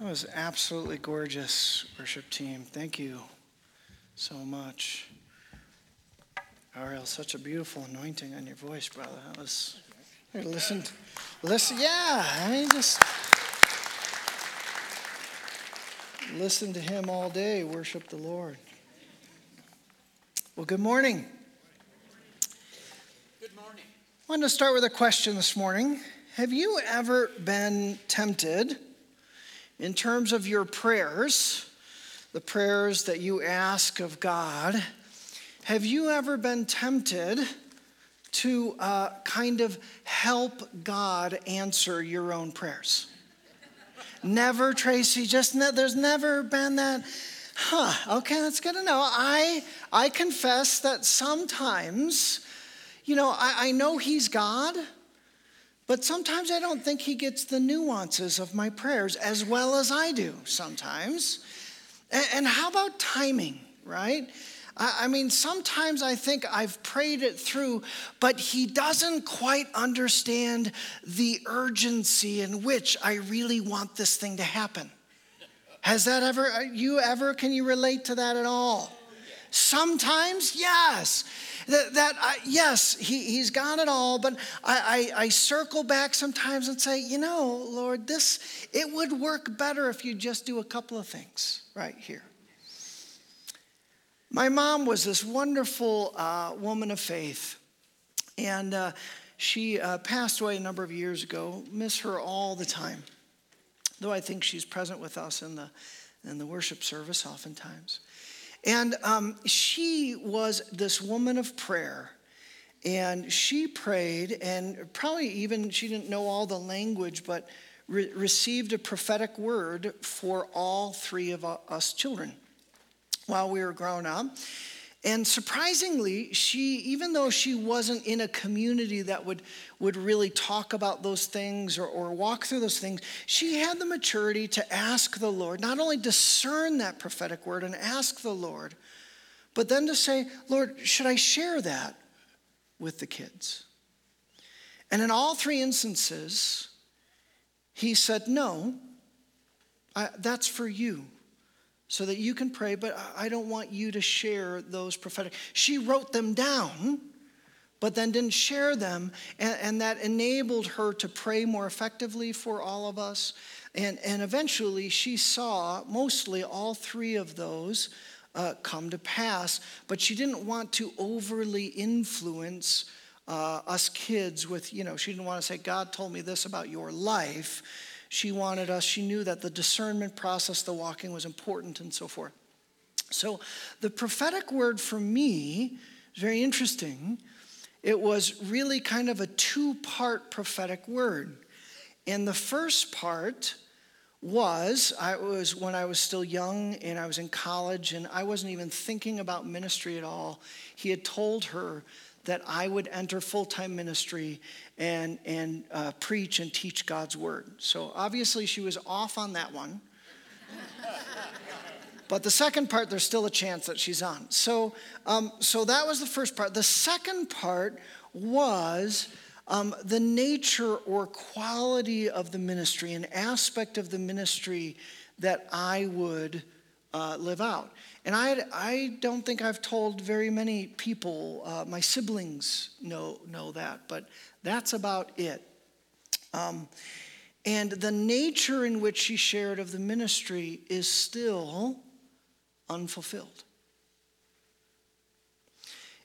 That was absolutely gorgeous, worship team. Thank you so much. Ariel, such a beautiful anointing on your voice, brother. That was. Listen, listen. Yeah, I mean, just listen to him all day. Worship the Lord. Well, good morning. Good morning. I wanted to start with a question this morning. Have you ever been tempted? In terms of your prayers, the prayers that you ask of God, have you ever been tempted to uh, kind of help God answer your own prayers? never, Tracy, just ne- there's never been that. Huh, okay, that's good to know. I, I confess that sometimes, you know, I, I know He's God. But sometimes I don't think he gets the nuances of my prayers as well as I do sometimes. And, how about timing, right? I mean, sometimes I think I've prayed it through, but he doesn't quite understand the urgency in which I really want this thing to happen. Has that ever, uh, you ever, can you relate to that at all? Sometimes, yes. That, that I, yes, he, he's got it all, but I, I, I circle back sometimes and say, you know, Lord, this, it would work better if you just do a couple of things right here. My mom was this wonderful uh, woman of faith, and uh, she uh, passed away a number of years ago. Miss her all the time, though I think she's present with us in the, in the worship service oftentimes. And um, she was this woman of prayer. And she prayed, and probably even she didn't know all the language, but re- received a prophetic word for all three of us children while we were growing up. And surprisingly, she, even though she wasn't in a community that would, would really talk about those things or, or walk through those things, she had the maturity to ask the Lord, not only discern that prophetic word and ask the Lord, but then to say, Lord, should I share that with the kids? And in all three instances, he said, No, I, that's for you so that you can pray, but I don't want you to share those prophetic. She wrote them down, but then didn't share them, and, and that enabled her to pray more effectively for all of us. And, and eventually, she saw mostly all three of those uh, come to pass, but she didn't want to overly influence uh, us kids with, you know, she didn't want to say, God told me this about your life she wanted us, she knew that the discernment process, the walking was important and so forth. So the prophetic word for me is very interesting. It was really kind of a two part prophetic word. And the first part was I was when I was still young and I was in college and I wasn't even thinking about ministry at all. He had told her that I would enter full time ministry and, and uh, preach and teach God's word. So obviously, she was off on that one. but the second part, there's still a chance that she's on. So, um, so that was the first part. The second part was um, the nature or quality of the ministry, an aspect of the ministry that I would uh, live out. And I, I don't think I've told very many people, uh, my siblings know, know that, but that's about it. Um, and the nature in which she shared of the ministry is still unfulfilled.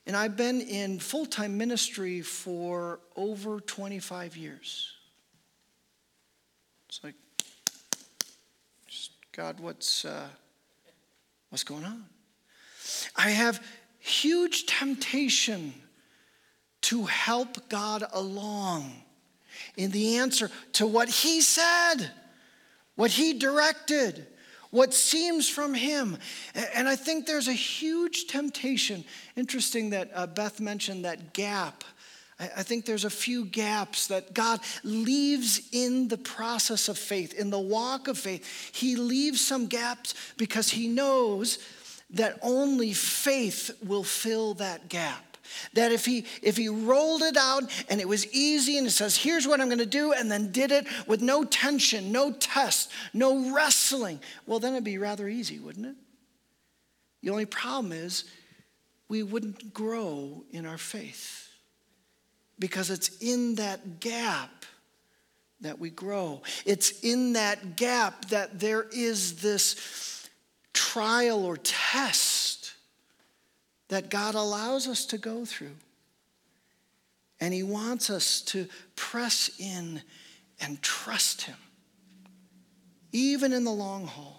And I've been in full time ministry for over 25 years. It's like, God, what's. Uh, What's going on? I have huge temptation to help God along in the answer to what He said, what He directed, what seems from Him. And I think there's a huge temptation. Interesting that uh, Beth mentioned that gap. I think there's a few gaps that God leaves in the process of faith, in the walk of faith. He leaves some gaps because He knows that only faith will fill that gap. That if he if he rolled it out and it was easy and it says, here's what I'm gonna do, and then did it with no tension, no test, no wrestling, well, then it'd be rather easy, wouldn't it? The only problem is we wouldn't grow in our faith because it's in that gap that we grow. It's in that gap that there is this trial or test that God allows us to go through. And He wants us to press in and trust Him, even in the long haul.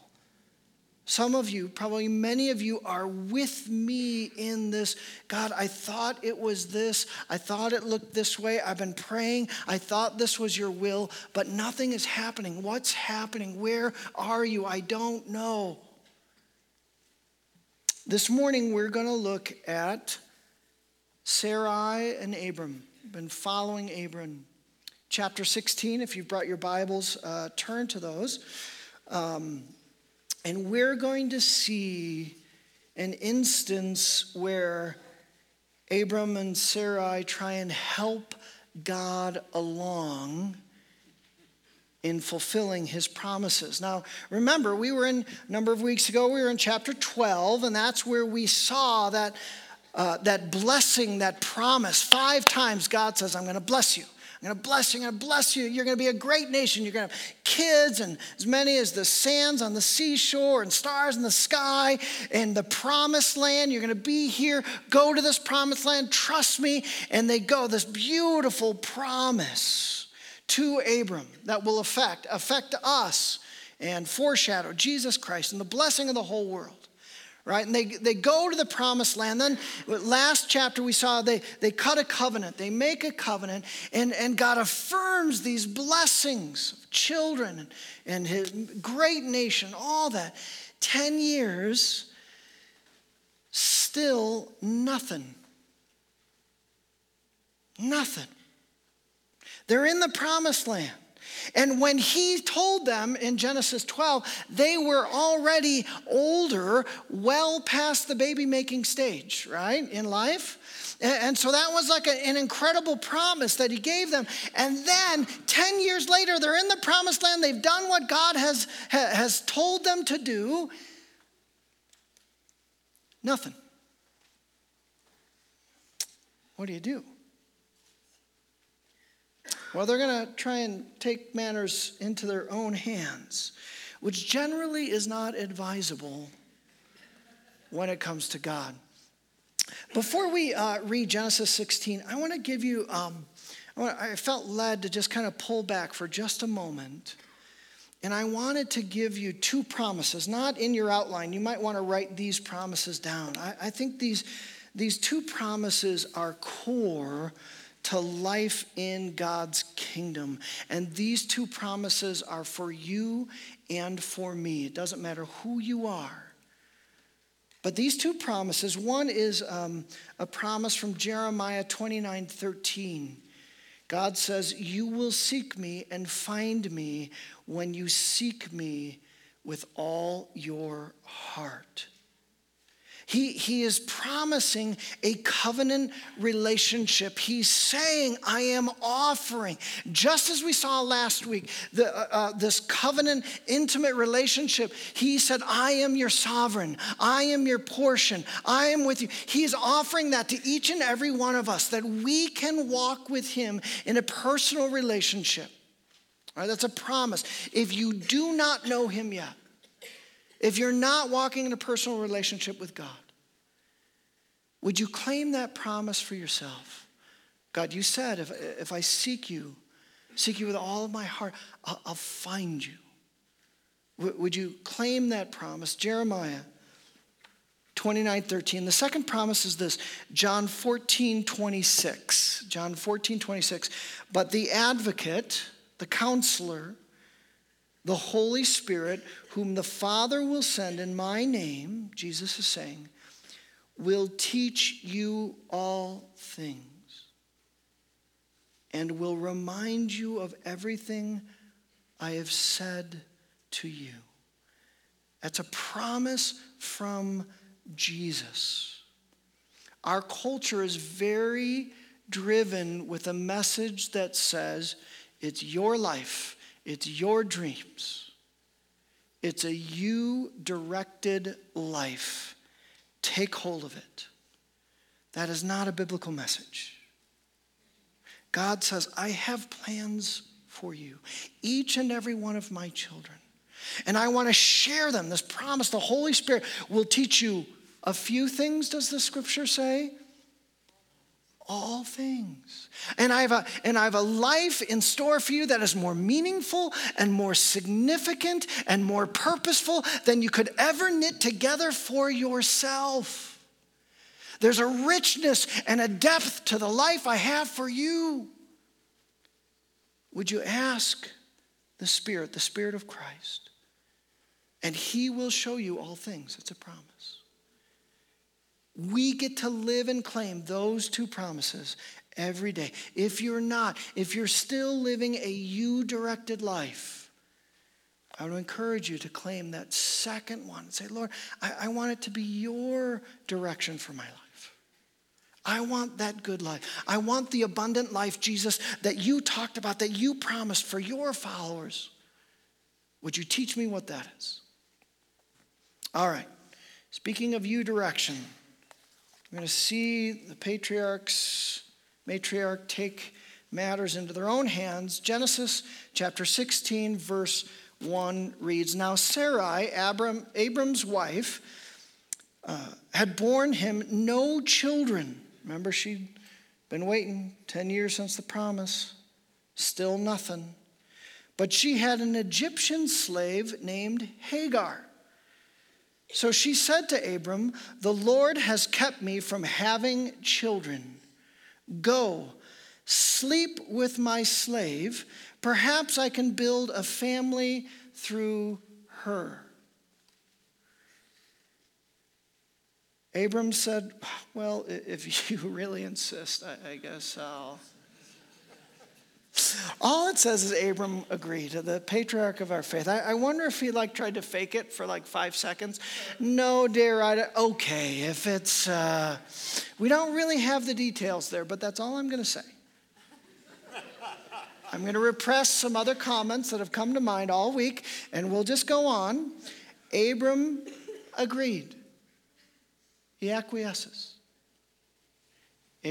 Some of you, probably many of you, are with me in this. God, I thought it was this. I thought it looked this way. I've been praying. I thought this was your will, but nothing is happening. What's happening? Where are you? I don't know. This morning, we're going to look at Sarai and Abram. Been following Abram. Chapter 16, if you've brought your Bibles, uh, turn to those. Um, and we're going to see an instance where Abram and Sarai try and help God along in fulfilling his promises. Now, remember, we were in a number of weeks ago, we were in chapter 12, and that's where we saw that, uh, that blessing, that promise. Five times God says, I'm going to bless you. I'm going to bless you. I'm going to bless you. You're going to be a great nation. You're going to have kids and as many as the sands on the seashore and stars in the sky and the promised land. You're going to be here. Go to this promised land. Trust me. And they go, this beautiful promise to Abram that will affect, affect us and foreshadow Jesus Christ and the blessing of the whole world right? And they, they go to the promised land. Then, last chapter, we saw they, they cut a covenant, they make a covenant, and, and God affirms these blessings of children and, his great nation, all that. 10 years, still nothing. Nothing. They're in the promised land. And when he told them in Genesis 12, they were already older, well past the baby making stage, right, in life. And so that was like an incredible promise that he gave them. And then 10 years later, they're in the promised land. They've done what God has, has told them to do. Nothing. What do you do? Well, they're going to try and take matters into their own hands, which generally is not advisable when it comes to God. Before we uh, read Genesis 16, I want to give you, um, I, want, I felt led to just kind of pull back for just a moment. And I wanted to give you two promises, not in your outline. You might want to write these promises down. I, I think these, these two promises are core to life in God's kingdom. And these two promises are for you and for me. It doesn't matter who you are. But these two promises one is um, a promise from Jeremiah 29 13. God says, You will seek me and find me when you seek me with all your heart. He, he is promising a covenant relationship. He's saying, I am offering, just as we saw last week, the, uh, uh, this covenant, intimate relationship. He said, I am your sovereign. I am your portion. I am with you. He is offering that to each and every one of us that we can walk with Him in a personal relationship. All right, that's a promise. If you do not know Him yet, if you're not walking in a personal relationship with God, would you claim that promise for yourself? God, you said, if, if I seek you, seek you with all of my heart, I'll, I'll find you. W- would you claim that promise? Jeremiah 29 13. The second promise is this John 14 26. John 14 26. But the advocate, the counselor, the Holy Spirit, whom the Father will send in my name, Jesus is saying, will teach you all things and will remind you of everything I have said to you. That's a promise from Jesus. Our culture is very driven with a message that says it's your life, it's your dreams, it's a you directed life. Take hold of it. That is not a biblical message. God says, I have plans for you, each and every one of my children. And I want to share them. This promise, the Holy Spirit will teach you a few things, does the scripture say? All things. And I, have a, and I have a life in store for you that is more meaningful and more significant and more purposeful than you could ever knit together for yourself. There's a richness and a depth to the life I have for you. Would you ask the Spirit, the Spirit of Christ, and He will show you all things? It's a promise. We get to live and claim those two promises every day. If you're not, if you're still living a you directed life, I would encourage you to claim that second one. Say, Lord, I, I, want it to be your direction for my life. I want that good life. I want the abundant life, Jesus, that you talked about, that you promised for your followers. Would you teach me what that is? All right. Speaking of you direction, we're going to see the patriarchs, matriarch take matters into their own hands. Genesis chapter 16, verse 1 reads Now Sarai, Abram, Abram's wife, uh, had borne him no children. Remember, she'd been waiting 10 years since the promise, still nothing. But she had an Egyptian slave named Hagar. So she said to Abram, The Lord has kept me from having children. Go, sleep with my slave. Perhaps I can build a family through her. Abram said, Well, if you really insist, I, guess I'll. All it says is Abram agreed, the patriarch of our faith. I, I, wonder if he like tried to fake it for like five seconds. No, dear, I, okay, if it's, uh, we don't really have the details there, but that's all I'm going to say. I'm going to repress some other comments that have come to mind all week, and we'll just go on. Abram agreed. He acquiesces.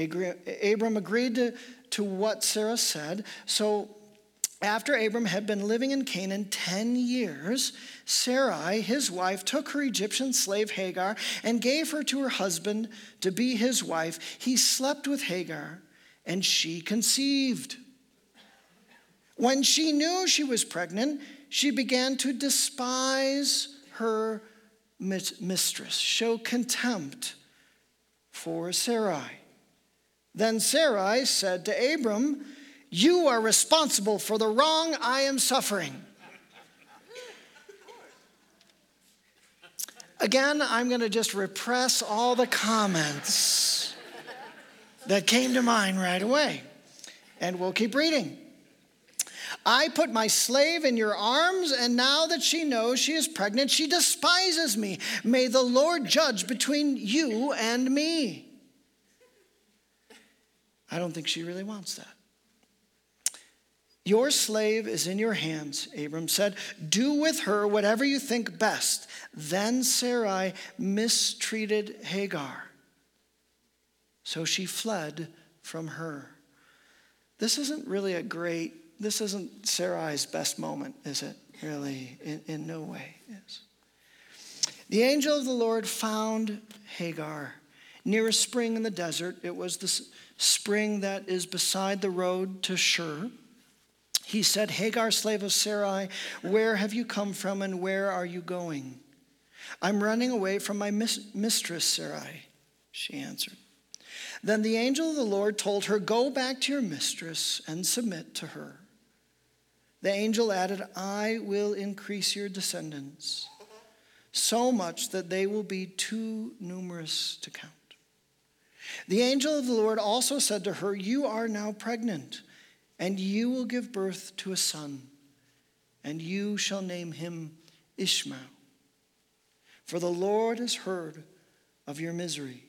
Abram agreed to, to what Sarah said. So after Abram had been living in Canaan 10 years, Sarai, his wife, took her Egyptian slave Hagar and gave her to her husband to be his wife. He slept with Hagar, and she conceived. When she knew she was pregnant, she began to despise her mistress, show contempt for Sarai. Then Sarai said to Abram, You are responsible for the wrong I am suffering. Again, I'm going to just repress all the comments that came to mind right away. And we'll keep reading. I put my slave in your arms, and now that she knows she is pregnant, she despises me. May the Lord judge between you and me. I don't think she really wants that. Your slave is in your hands, Abram said. Do with her whatever you think best. Then Sarai mistreated Hagar. So she fled from her. This isn't really a great, this isn't Sarai's best moment, is it? Really, in, in no way is. The angel of the Lord found Hagar near a spring in the desert. It was the spring that is beside the road to Shur. He said, Hagar, slave of Sarai, where have you come from and where are you going? I'm running away from my mis- mistress, Sarai, she answered. Then the angel of the Lord told her, Go back to your mistress and submit to her. The angel added, I will increase your descendants so much that they will be too numerous to count. The angel of the Lord also said to her, You are now pregnant, and you will give birth to a son, and you shall name him Ishmael. For the Lord has heard of your misery.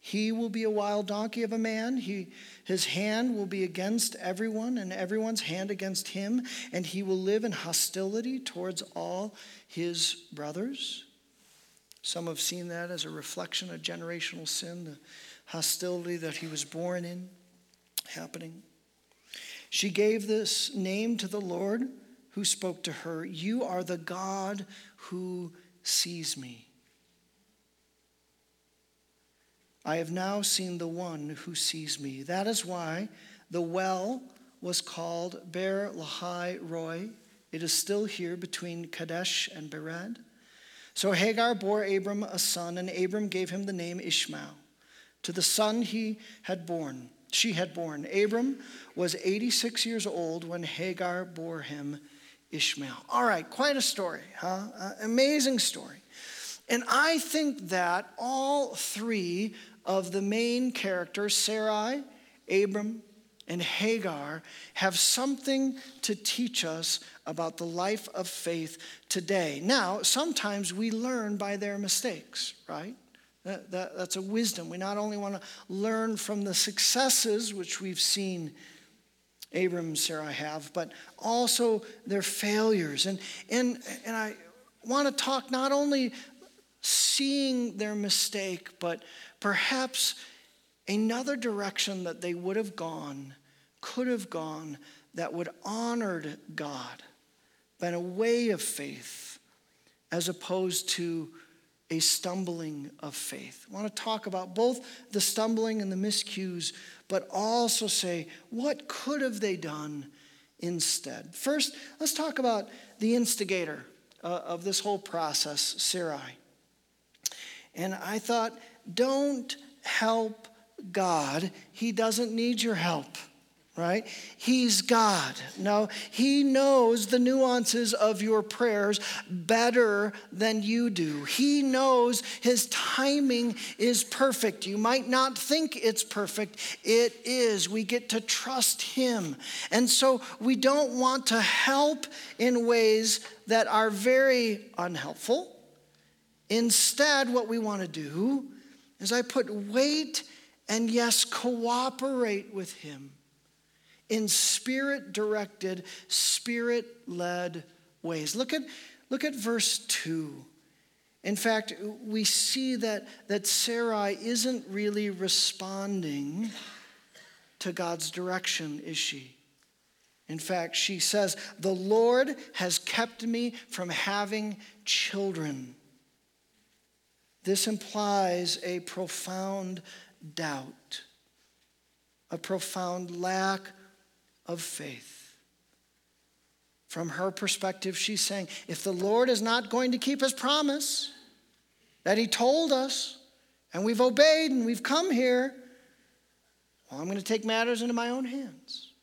He will be a wild donkey of a man. He, his hand will be against everyone, and everyone's hand against him, and he will live in hostility towards all his brothers. Some have seen that as a reflection of generational sin, the hostility that he was born in happening. She gave this name to the Lord who spoke to her You are the God who sees me. I have now seen the one who sees me. That is why the well was called Beer Lahai Roi. It is still here between Kadesh and Bered. So Hagar bore Abram a son, and Abram gave him the name Ishmael. To the son he had born, she had born. Abram was 86 years old when Hagar bore him Ishmael. All right, quite a story, huh? Uh, amazing story. And I think that all three of the main characters, Sarai, Abram, and Hagar, have something to teach us about the life of faith today. Now, sometimes we learn by their mistakes, right? That, that, that's a wisdom. We not only want to learn from the successes, which we've seen Abram and Sarah have, but also their failures. And, and, and I want to talk not only seeing their mistake, but perhaps another direction that they would have gone, could have gone, that would honored God, been a way of faith, as opposed to a stumbling of faith. I want to talk about both the stumbling and the miscues, but also say, what could have they done instead? First, let's talk about the instigator uh, of this whole process, Sarai. And I thought don't help God. He doesn't need your help, right? He's God. No, He knows the nuances of your prayers better than you do. He knows His timing is perfect. You might not think it's perfect, it is. We get to trust Him. And so we don't want to help in ways that are very unhelpful. Instead, what we want to do is I put weight and, yes, cooperate with Him in spirit directed, spirit led ways. Look at, look at verse 2. In fact, we see that, that Sarai isn't really responding to God's direction, is she? In fact, she says, The Lord has kept me from having children. This implies a profound doubt, a profound lack of faith. From her perspective, she's saying, if the Lord is not going to keep his promise that he told us, and we've obeyed and we've come here, well, I'm going to take matters into my own hands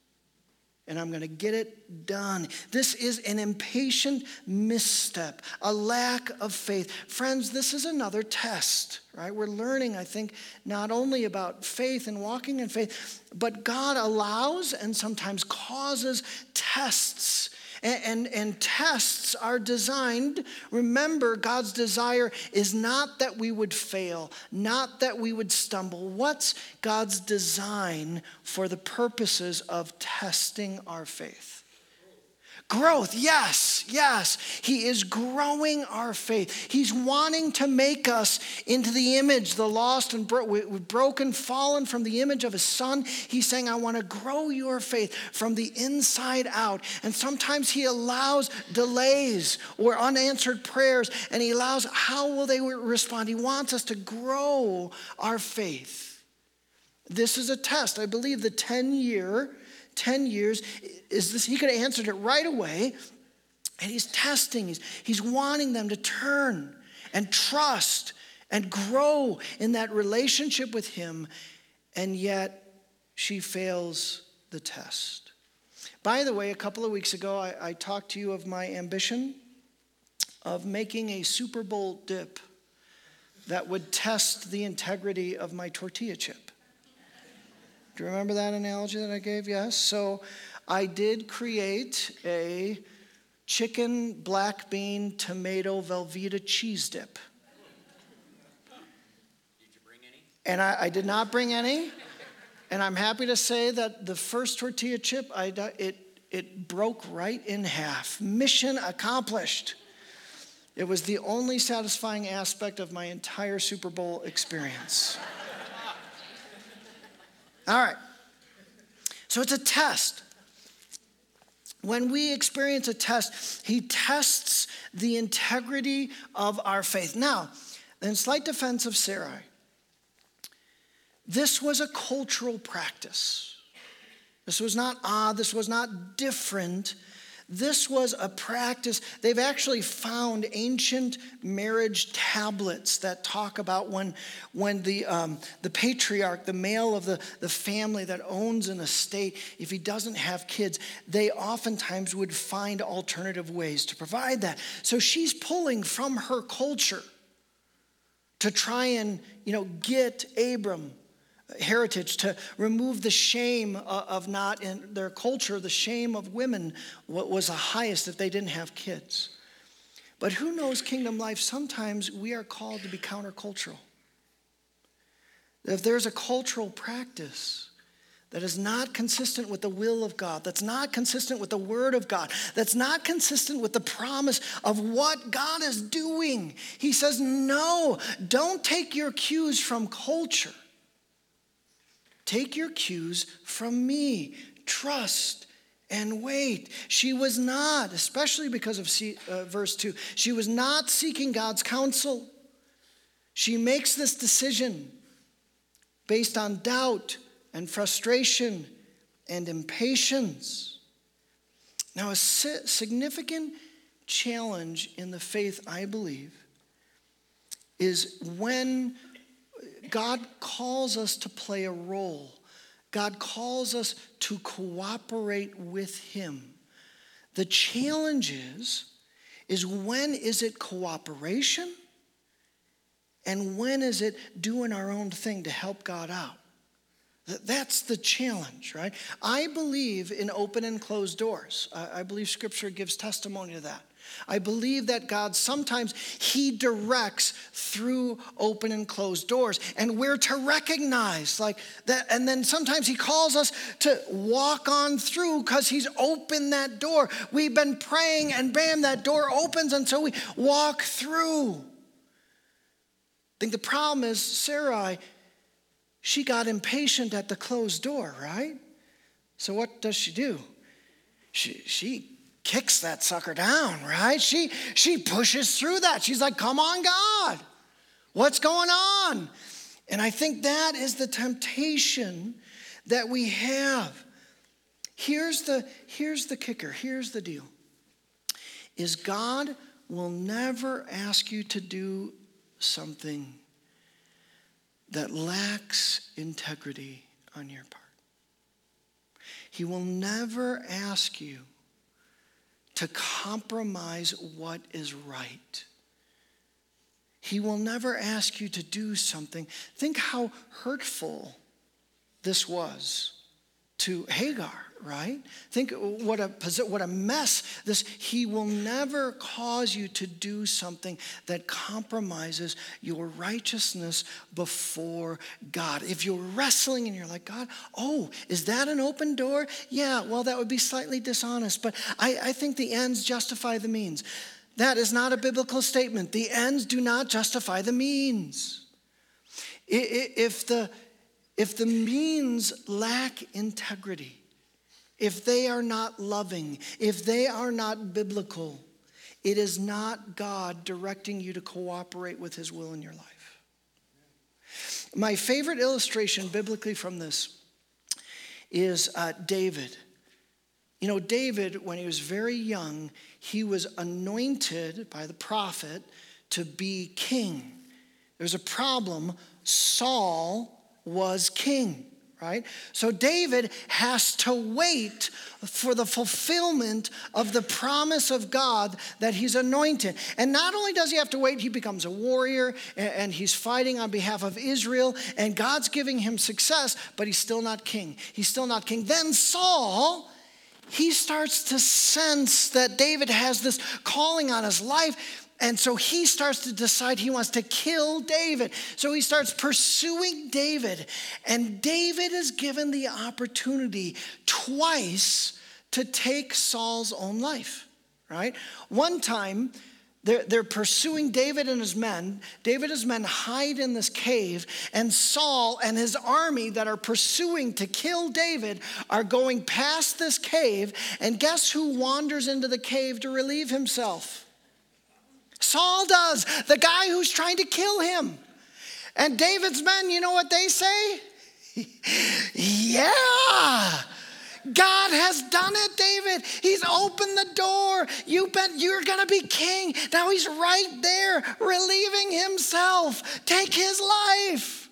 and I'm going to get it done. This is an impatient misstep, a lack of faith. Friends, this is another test, right? We're learning, I think, not only about faith and walking in faith, but God allows and sometimes causes tests and, and, and, tests are designed. Remember, God's desire is not that we would fail, not that we would stumble. What's God's design for the purposes of testing our faith? Growth, yes, yes. He is growing our faith. He's wanting to make us into the image, the lost and bro- broken, fallen from the image of His Son. He's saying, I want to grow your faith from the inside out. And sometimes He allows delays or unanswered prayers, and He allows how will they respond? He wants us to grow our faith. This is a test. I believe the 10 year 10 years is this he could have answered it right away. And he's testing he's, he's wanting them to turn and trust and grow in that relationship with him. And yet she fails the test. By the way a couple of weeks ago I, I talked to you of my ambition of making a super bowl dip that would test the integrity of my tortilla chip do you remember that analogy that I gave? Yes. So I did create a chicken, black bean, tomato, Velveeta cheese dip. Did you bring any? And I, I did not bring any. And I'm happy to say that the first tortilla chip, I, it, it broke right in half. Mission accomplished. It was the only satisfying aspect of my entire Super Bowl experience. All right. So it's a test. When we experience a test, he tests the integrity of our faith. Now, in slight defense of Sarai, this was a cultural practice. This was not odd, this was not different. This was a practice. They've actually found ancient marriage tablets that talk about when, when the, um, the patriarch, the male of the, the family that owns an estate, if he doesn't have kids, they oftentimes would find alternative ways to provide that. So she's pulling from her culture to try and you know, get Abram heritage to remove the shame uh, of not in their culture the shame of women was the highest if they didn't have kids but who knows kingdom life sometimes we are called to be countercultural if there's a cultural practice that is not consistent with the will of God, that's not consistent with the word of God, that's not consistent with the promise of what God is doing. He says, No, don't take your cues from culture. Take your cues from me. Trust and wait. She was not, especially because of uh, verse 2, she was not seeking God's counsel. She makes this decision based on doubt and frustration and impatience. Now, a significant challenge in the faith, I believe, is when God calls us to play a role. God calls us to cooperate with Him. The challenge is, is when is it cooperation? And when is it doing our own thing to help God out? That's the challenge, right? I believe in open and closed doors. I believe Scripture gives testimony to that. I believe that God sometimes He directs through open and closed doors, and we're to recognize like that. And then sometimes He calls us to walk on through because He's opened that door. We've been praying, and bam, that door opens, and so we walk through. I think the problem is Sarai, she got impatient at the closed door, right? So what does she do? She, she kicks that sucker down, right? She, she pushes through that. She's like, come on, God, what's going on? And I think that is the temptation that we have. Here's the, here's the kicker, here's the deal. Is God will never ask you to do something that lacks integrity on your part. He will never ask you to compromise what is right. He will never ask you to do something. Think how hurtful this was to Hagar, right? Think what a, what a mess this, he will never cause you to do something that compromises your righteousness before God. If you're wrestling and you're like, God, oh, is that an open door? Yeah, well, that would be slightly dishonest, but I, I think the ends justify the means. That is not a biblical statement. The ends do not justify the means. If the if the means lack integrity, if they are not loving, if they are not biblical, it is not God directing you to cooperate with His will in your life. My favorite illustration biblically from this is uh, David. You know, David, when he was very young, he was anointed by the prophet to be king. There's a problem. Saul was king, right? So David has to wait for the fulfillment of the promise of God that he's anointed. And not only does he have to wait, he becomes a warrior and he's fighting on behalf of Israel, and God's giving him success, but he's still not king. He's still not king. Then Saul he starts to sense that David has this calling on his life And so he starts to decide he wants to kill David. So he starts pursuing David. And David is given the opportunity twice to take Saul's own life, right? One time, they're, they're pursuing David and his men. David and his men hide in this cave, and Saul and his army that are pursuing to kill David are going past this cave. And guess who wanders into the cave to relieve himself? Saul does, the guy who's trying to kill him. And David's men, you know what they say? yeah. God has done it, David. He's opened the door. You bet you're going to be king. Now he's right there, relieving himself. Take his life.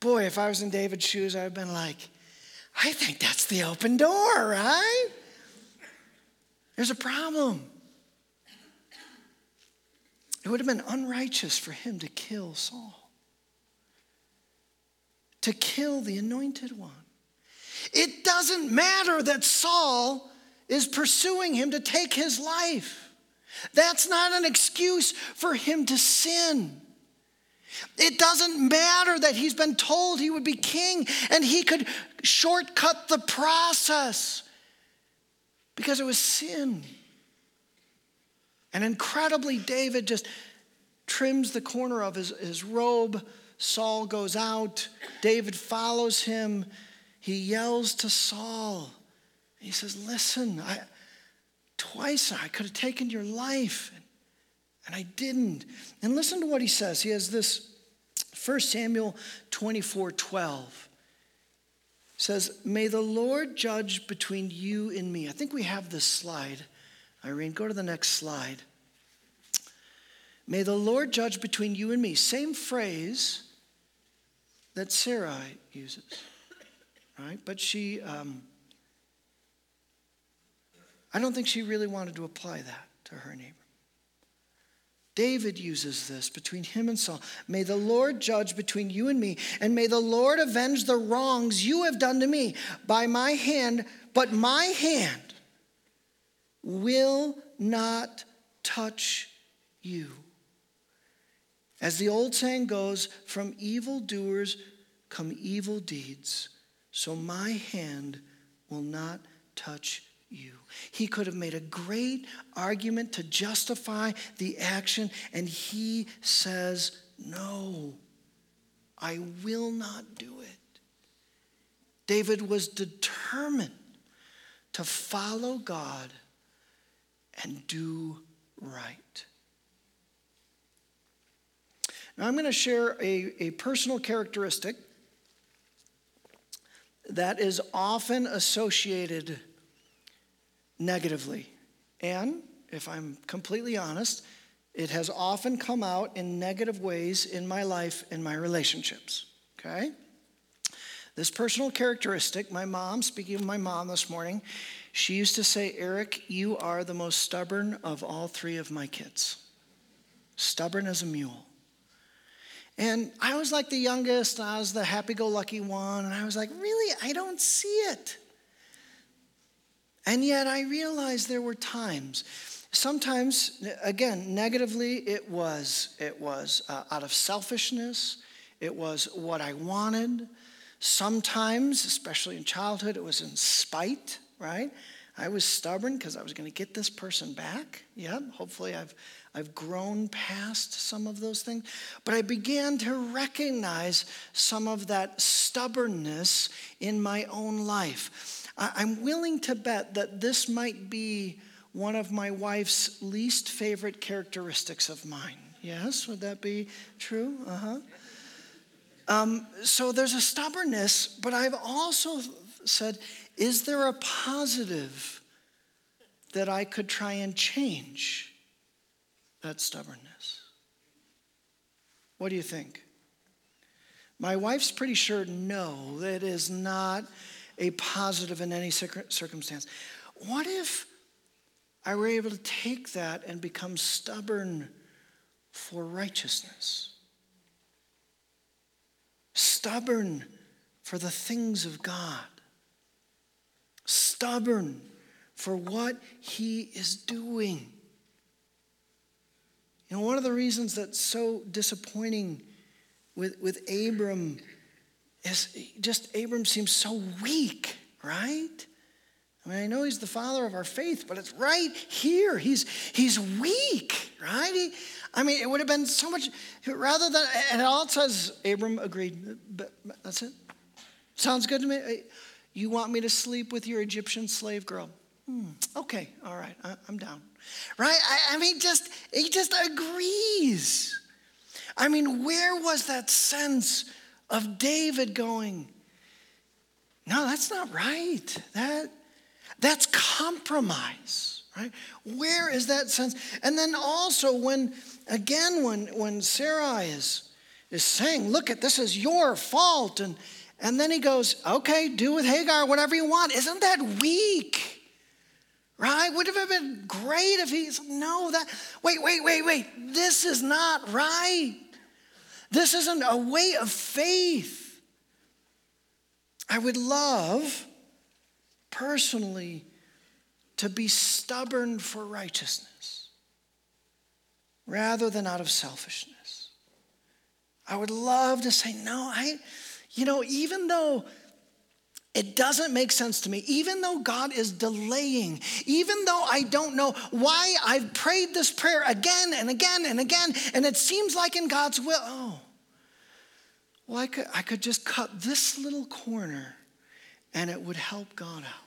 Boy, if I was in David's shoes, I'd have been like, I think that's the open door, right? There's a problem. It would have been unrighteous for him to kill Saul, to kill the anointed one. It doesn't matter that Saul is pursuing him to take his life. That's not an excuse for him to sin. It doesn't matter that he's been told he would be king and he could shortcut the process because it was sin. And incredibly, David just trims the corner of his, his robe. Saul goes out. David follows him he yells to Saul. He says, Listen, I, twice I could have taken your life, and, I didn't. And listen to what he says. He has this 1 Samuel 24 12 says, May the Lord judge between you and me. I think we have this slide. Irene, go to the next slide. May the Lord judge between you and me. Same phrase that Sarai uses right? But she, um, I don't think she really wanted to apply that to her neighbor. David uses this between him and Saul. May the Lord judge between you and me, and may the Lord avenge the wrongs you have done to me by my hand, but my hand will not touch you. As the old saying goes, from evil doers come evil deeds so my hand will not touch you. He could have made a great argument to justify the action, and he says, No, I will not do it. David was determined to follow God and do right. Now, I'm going to share a, a personal characteristic that is often associated negatively. And if I'm completely honest, it has often come out in negative ways in my life in my relationships. Okay? This personal characteristic, my mom, speaking of my mom this morning, she used to say, Eric, you are the most stubborn of all three of my kids. Stubborn as a mule. And I was like the youngest, I was the happy go lucky one, and I was like, really, I don't see it. And yet I realized there were times, sometimes, again, negatively, it was, it was uh, out of selfishness, it was what I wanted. Sometimes, especially in childhood, it was in spite, right? I was stubborn because I was going to get this person back. Yeah, hopefully I've, I've grown past some of those things. But I began to recognize some of that stubbornness in my own life. I'm willing to bet that this might be one of my wife's least favorite characteristics of mine. Yes, would that be true? Uh huh. Um, so there's a stubbornness, but I've also said is there a positive that I could try and change that stubbornness? What do you think? My wife's pretty sure no, that is not a positive in any circumstance. What if I were able to take that and become stubborn for righteousness? Stubborn for the things of God stubborn for what he is doing. You know, one of the reasons that's so disappointing with, with Abram is just Abram seems so weak, right? I mean, I know he's the father of our faith, but it's right here. He's, he's weak, right? He, I mean, it would have been so much, rather than, and it all says, Abram agreed, but that's it. Sounds good to me. You want me to sleep with your Egyptian slave girl? Hmm, okay, all right, I, am down. Right? I, I mean, just, he just agrees. I mean, where was that sense of David going, no, that's not right. That, that's compromise, right? Where is that sense? And then also when, again, when, when Sarai is, is saying, look at this is your fault, and, and then he goes, okay, do with Hagar whatever you want. Isn't that weak? Right? Would have been great if he said, no, that, wait, wait, wait, wait. This is not right. This isn't a way of faith. I would love personally to be stubborn for righteousness rather than out of selfishness. I would love to say, no, I, you know, even though it doesn't make sense to me, even though God is delaying, even though I don't know why I've prayed this prayer again and again and again, and it seems like in God's will, oh, well, I could, I could just cut this little corner and it would help God out.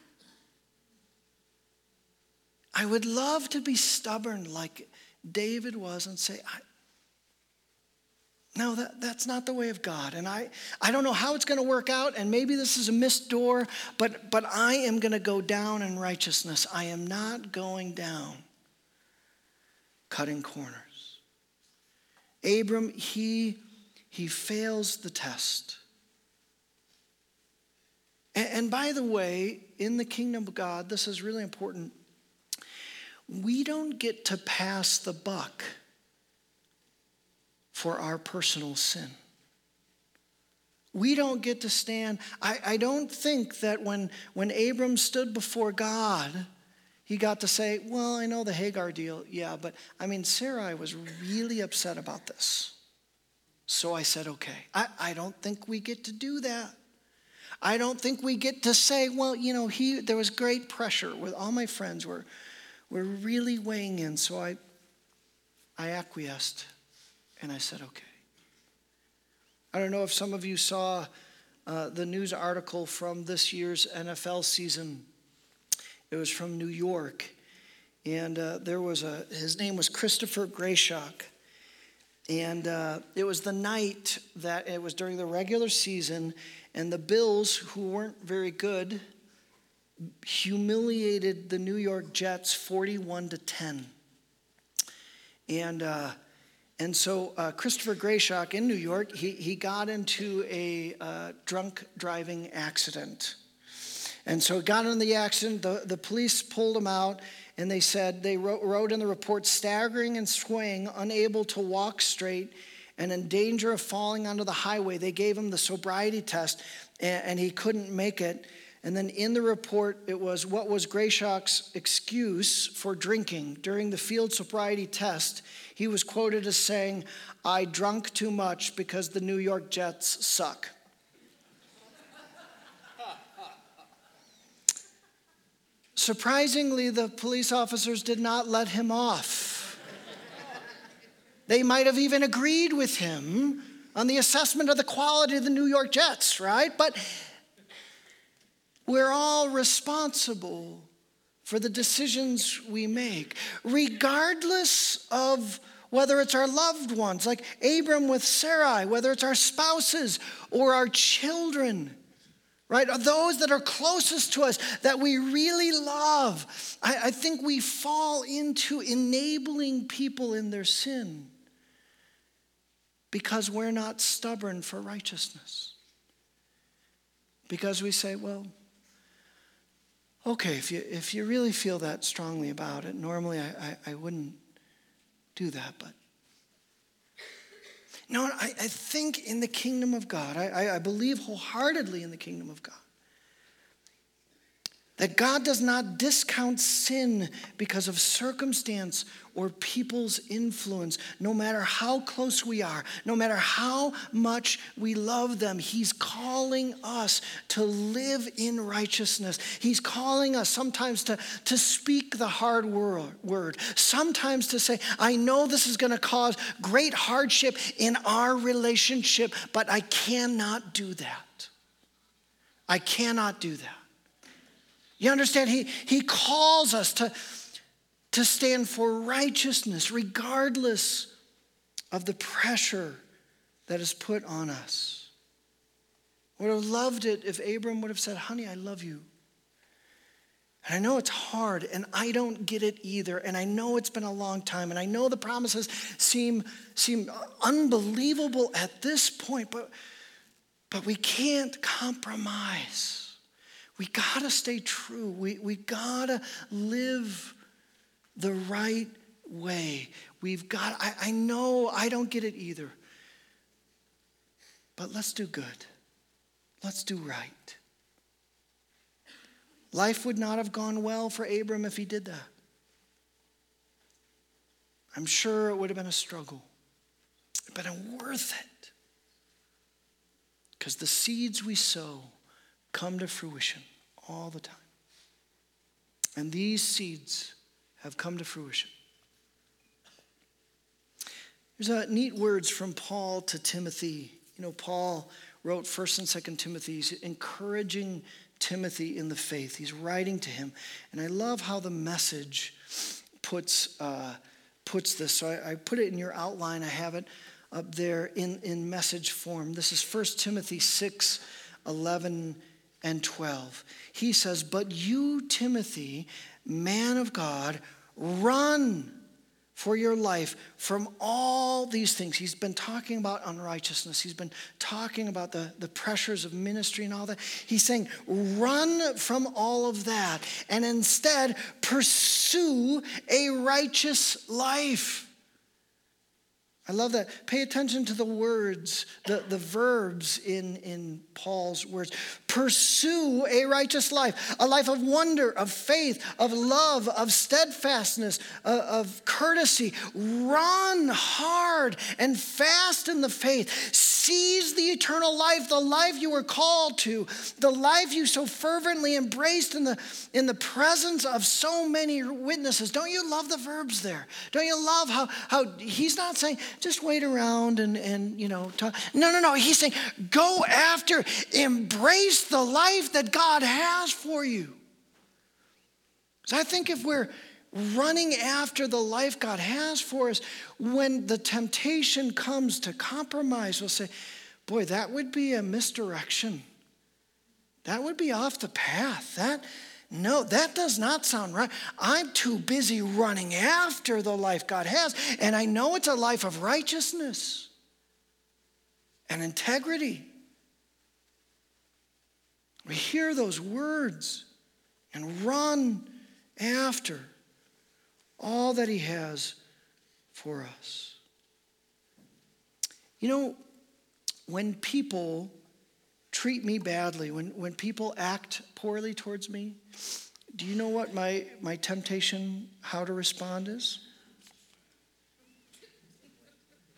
I would love to be stubborn like David was and say, no, that, that's not the way of God. And I, I don't know how it's going to work out, and maybe this is a missed door, but, but I am going to go down in righteousness. I am not going down cutting corners. Abram, he, he fails the test. And, and by the way, in the kingdom of God, this is really important we don't get to pass the buck for our personal sin. We don't get to stand. I, I don't think that when, when Abram stood before God, he got to say, Well, I know the Hagar deal, yeah, but I mean, Sarai was really upset about this. So I said, Okay. I, I don't think we get to do that. I don't think we get to say, Well, you know, he, there was great pressure with all my friends were were really weighing in. So I, I acquiesced and I said, okay. I don't know if some of you saw uh, the news article from this year's NFL season. It was from New York. And uh, there was a, his name was Christopher Grayshock. And uh, it was the night that it was during the regular season, and the Bills, who weren't very good, humiliated the New York Jets 41 to 10. And, uh, and so uh, Christopher Greyshock in New York, he, he got into a uh, drunk driving accident. And so he got in the accident, the, the police pulled him out, and they said, they wrote, wrote in the report, staggering and swaying, unable to walk straight, and in danger of falling onto the highway. They gave him the sobriety test, and, and he couldn't make it. And then in the report, it was what was Grayshock's excuse for drinking. During the field sobriety test, he was quoted as saying, I drunk too much because the New York Jets suck. Surprisingly, the police officers did not let him off. they might have even agreed with him on the assessment of the quality of the New York Jets, right? But we're all responsible for the decisions we make, regardless of whether it's our loved ones, like Abram with Sarai, whether it's our spouses or our children, right? Those that are closest to us that we really love. I, I think we fall into enabling people in their sin because we're not stubborn for righteousness. Because we say, well, okay, if you, if you really feel that strongly about it, normally I, I, I wouldn't do that, but. No, I, I think in the kingdom of God, I, I believe wholeheartedly in the kingdom of God, That God does not discount sin because of circumstance or people's influence. No matter how close we are, no matter how much we love them, He's calling us to live in righteousness. He's calling us sometimes to, to speak the hard word, sometimes to say, I know this is going to cause great hardship in our relationship, but I cannot do that. I cannot do that. You understand? He, he calls us to, to stand for righteousness regardless of the pressure that is put on us. I would have loved it if Abram would have said, Honey, I love you. And I know it's hard, and I don't get it either. And I know it's been a long time, and I know the promises seem, seem unbelievable at this point, but, but we can't compromise. We got to stay true. We, we got to live the right way. We've got, I, I know I don't get it either, but let's do good. Let's do right. Life would not have gone well for Abram if he did that. I'm sure it would have been a struggle, but worth it. Because the seeds we sow come to fruition all the time. And these seeds have come to fruition. There's a neat words from Paul to Timothy. You know, Paul wrote 1st and 2nd Timothy, He's encouraging Timothy in the faith. He's writing to him. And I love how the message puts, uh, puts this. So I, I put it in your outline. I have it up there in, in message form. This is 1 Timothy 6 11 and 12. He says, But you, Timothy, man of God, run for your life from all these things. He's been talking about unrighteousness. He's been talking about the, the pressures of ministry and all that. He's saying, run from all of that and instead pursue a righteous life. I love that. Pay attention to the words, the, the verbs in, in Paul's words. Pursue a righteous life, a life of wonder, of faith, of love, of steadfastness, of, of courtesy. Run hard and fast in the faith. Seize the eternal life, the life you were called to, the life you so fervently embraced in the, in the presence of so many witnesses. Don't you love the verbs there? Don't you love how, how he's not saying, just wait around and, and you know, talk. No, no, no. He's saying, go after, embrace the life that God has for you. So I think if we're running after the life God has for us, when the temptation comes to compromise, we'll say, boy, that would be a misdirection. That would be off the path. That no, that does not sound right. I'm too busy running after the life God has, and I know it's a life of righteousness and integrity. We hear those words and run after all that He has for us. You know, when people treat me badly, when, when people act poorly towards me, do you know what my, my temptation, how to respond is?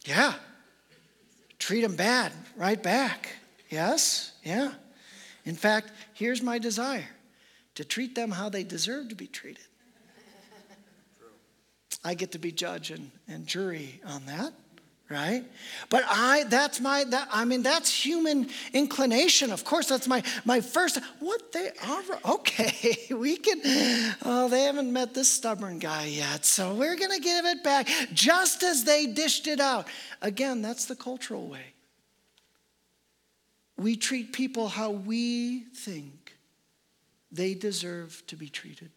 Yeah. Treat them bad, right back. Yes? Yeah. In fact, here's my desire to treat them how they deserve to be treated. I get to be judge and, and jury on that right? But i that's my that i mean that's human inclination of course that's my my first what they are okay we can oh they haven't met this stubborn guy yet so we're gonna give it back just as they dished it out. Again that's the cultural way we treat people how we think they deserve to be treated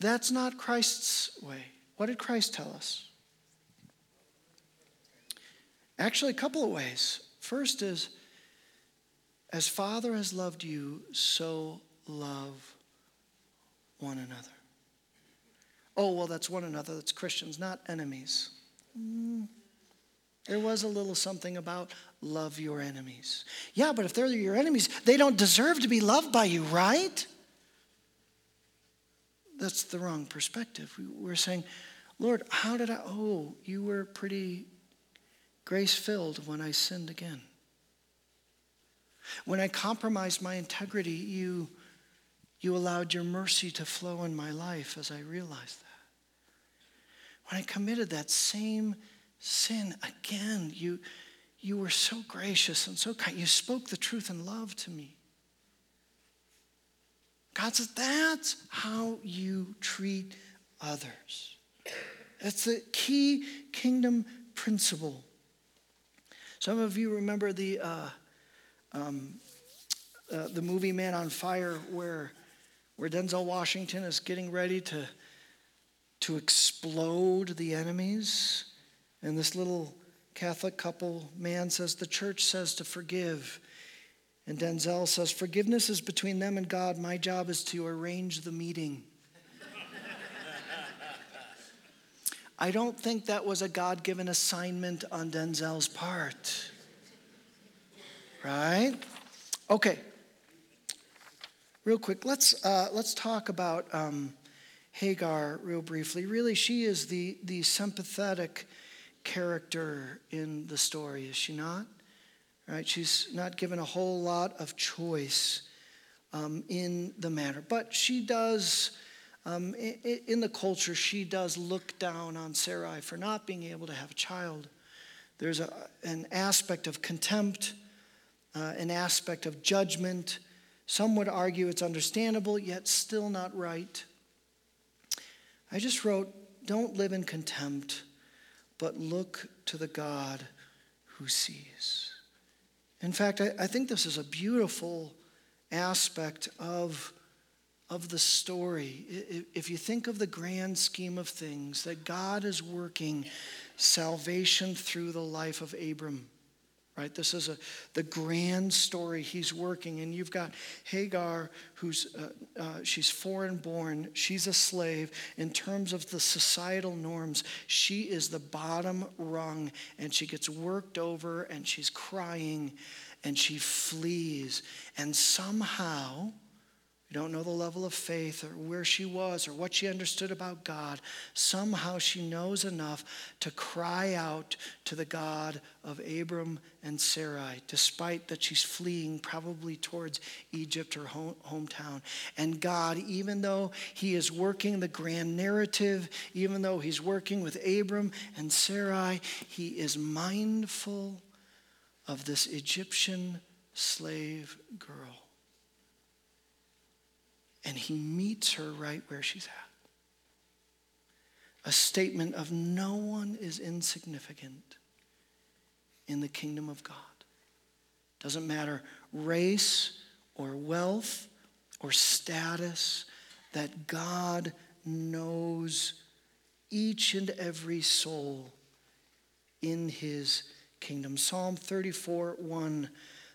that's not christ's way what did christ tell us Actually, a couple of ways. First is, as Father has loved you, so love one another. Oh, well, that's one another. That's Christians, not enemies. Mm. There was a little something about love your enemies. Yeah, but if they're your enemies, they don't deserve to be loved by you, right? That's the wrong perspective. We're saying, Lord, how did I? Oh, you were pretty grace filled when I sinned again. When I compromised my integrity, you, you allowed your mercy to flow in my life as I realized that. When I committed that same sin again, you, you were so gracious and so kind. You spoke the truth in love to me. God says that's how you treat others. That's the key kingdom principle. Some of you remember the, uh, um, uh, the movie Man on Fire, where, where Denzel Washington is getting ready to, to explode the enemies. And this little Catholic couple man says, The church says to forgive. And Denzel says, Forgiveness is between them and God. My job is to arrange the meeting. I don't think that was a God given assignment on Denzel's part. Right? Okay. Real quick, let's, uh, let's talk about um, Hagar real briefly. Really, she is the, the sympathetic character in the story, is she not? Right? She's not given a whole lot of choice um, in the matter. But she does, um, in, the culture, she does look down on Sarai for not being able to have a child. There's a, an aspect of contempt, uh, an aspect of judgment. Some would argue it's understandable, yet still not right. I just wrote, don't live in contempt, but look to the God who sees. In fact, I, I think this is a beautiful aspect of, of the story. If you think of the grand scheme of things, that God is working salvation through the life of Abram right? This is a, the grand story he's working. And you've got Hagar, who's, uh, uh, she's foreign born. She's a slave. In terms of the societal norms, she is the bottom rung. And she gets worked over and she's crying and she flees. And somehow, we don't know the level of faith or where she was or what she understood about God. Somehow she knows enough to cry out to the God of Abram and Sarai, despite that she's fleeing probably towards Egypt, her home, hometown. And God, even though He is working the grand narrative, even though He's working with Abram and Sarai, He is mindful of this Egyptian slave girl and he meets her right where she's at. A statement of no one is insignificant in the kingdom of God. Doesn't matter race or wealth or status, that God knows each and every soul in his kingdom. Psalm 34 1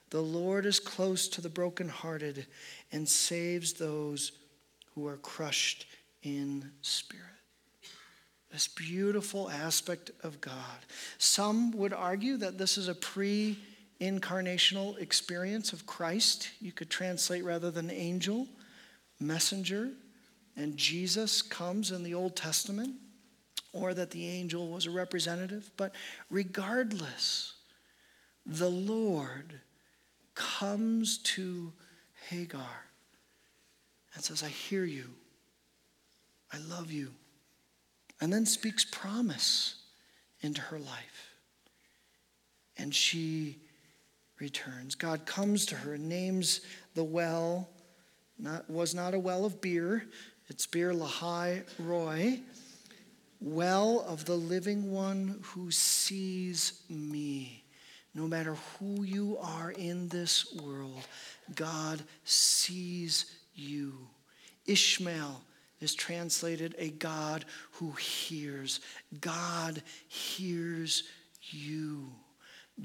The Lord is close to the brokenhearted and saves those who are crushed in spirit. This beautiful aspect of God. Some would argue that this is a pre incarnational experience of Christ. You could translate rather than angel, messenger, and Jesus comes in the Old Testament, or that the angel was a representative. But regardless, the Lord comes to Hagar and says, I hear you. I love you. And then speaks promise into her life. And she returns. God comes to her and names the well, not, was not a well of beer, it's Beer Lahai Roi, well of the living one who sees me. No matter who you are in this world, God sees you. Ishmael is translated a God who hears. God hears you.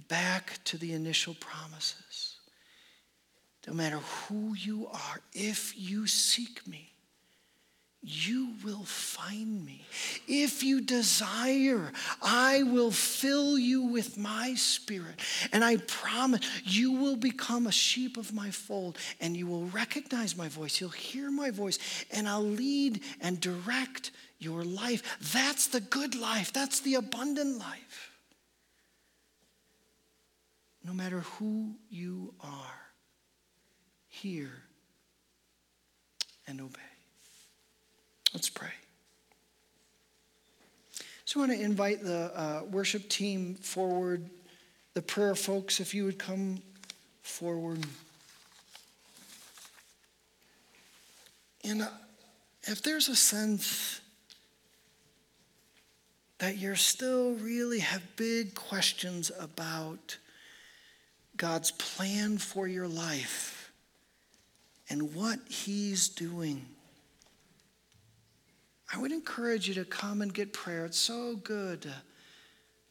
Back to the initial promises. No matter who you are, if you seek me, you will find me. If you desire, I will fill you with my spirit. And I promise you will become a sheep of my fold and you will recognize my voice. You'll hear my voice and I'll lead and direct your life. That's the good life, that's the abundant life. No matter who you are, hear and obey. Let's pray. So I want to invite the uh, worship team forward. The prayer folks, if you would come forward. And uh, if there's a sense that you're still really have big questions about God's plan for your life and what He's doing I would encourage you to come and get prayer. It's so good to,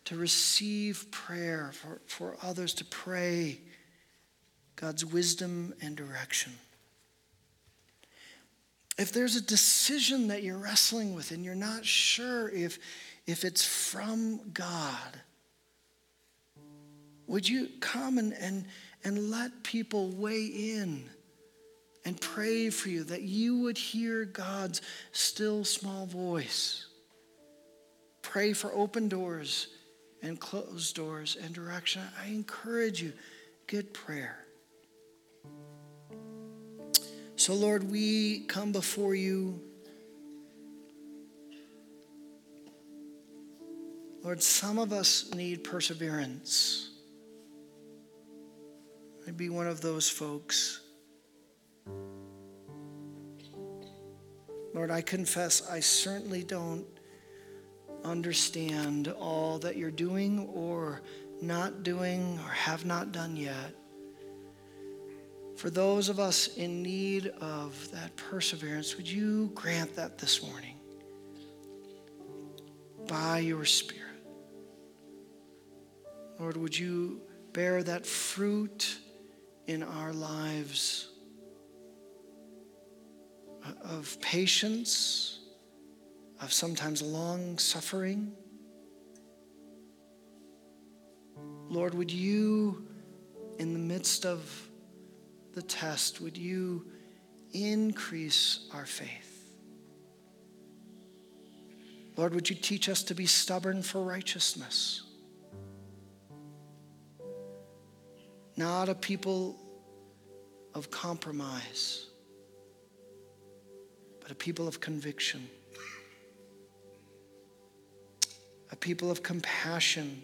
to receive prayer, for, for others to pray God's wisdom and direction. If there's a decision that you're wrestling with and you're not sure if, if it's from God, would you come and, and, and let people weigh in? And pray for you that you would hear God's still small voice. Pray for open doors and closed doors and direction. I encourage you, get prayer. So, Lord, we come before you. Lord, some of us need perseverance. I'd be one of those folks. Lord, I confess I certainly don't understand all that you're doing or not doing or have not done yet. For those of us in need of that perseverance, would you grant that this morning by your Spirit? Lord, would you bear that fruit in our lives? Of patience, of sometimes long suffering. Lord, would you, in the midst of the test, would you increase our faith? Lord, would you teach us to be stubborn for righteousness? Not a people of compromise but a people of conviction, a people of compassion,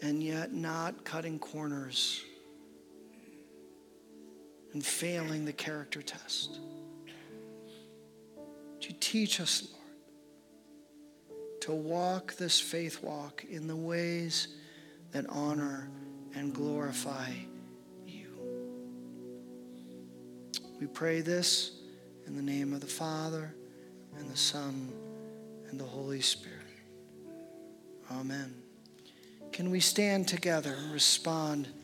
and yet not cutting corners and failing the character test. Would you teach us, Lord, to walk this faith walk in the ways that honor and glorify We pray this in the name of the Father, and the Son, and the Holy Spirit. Amen. Can we stand together and respond?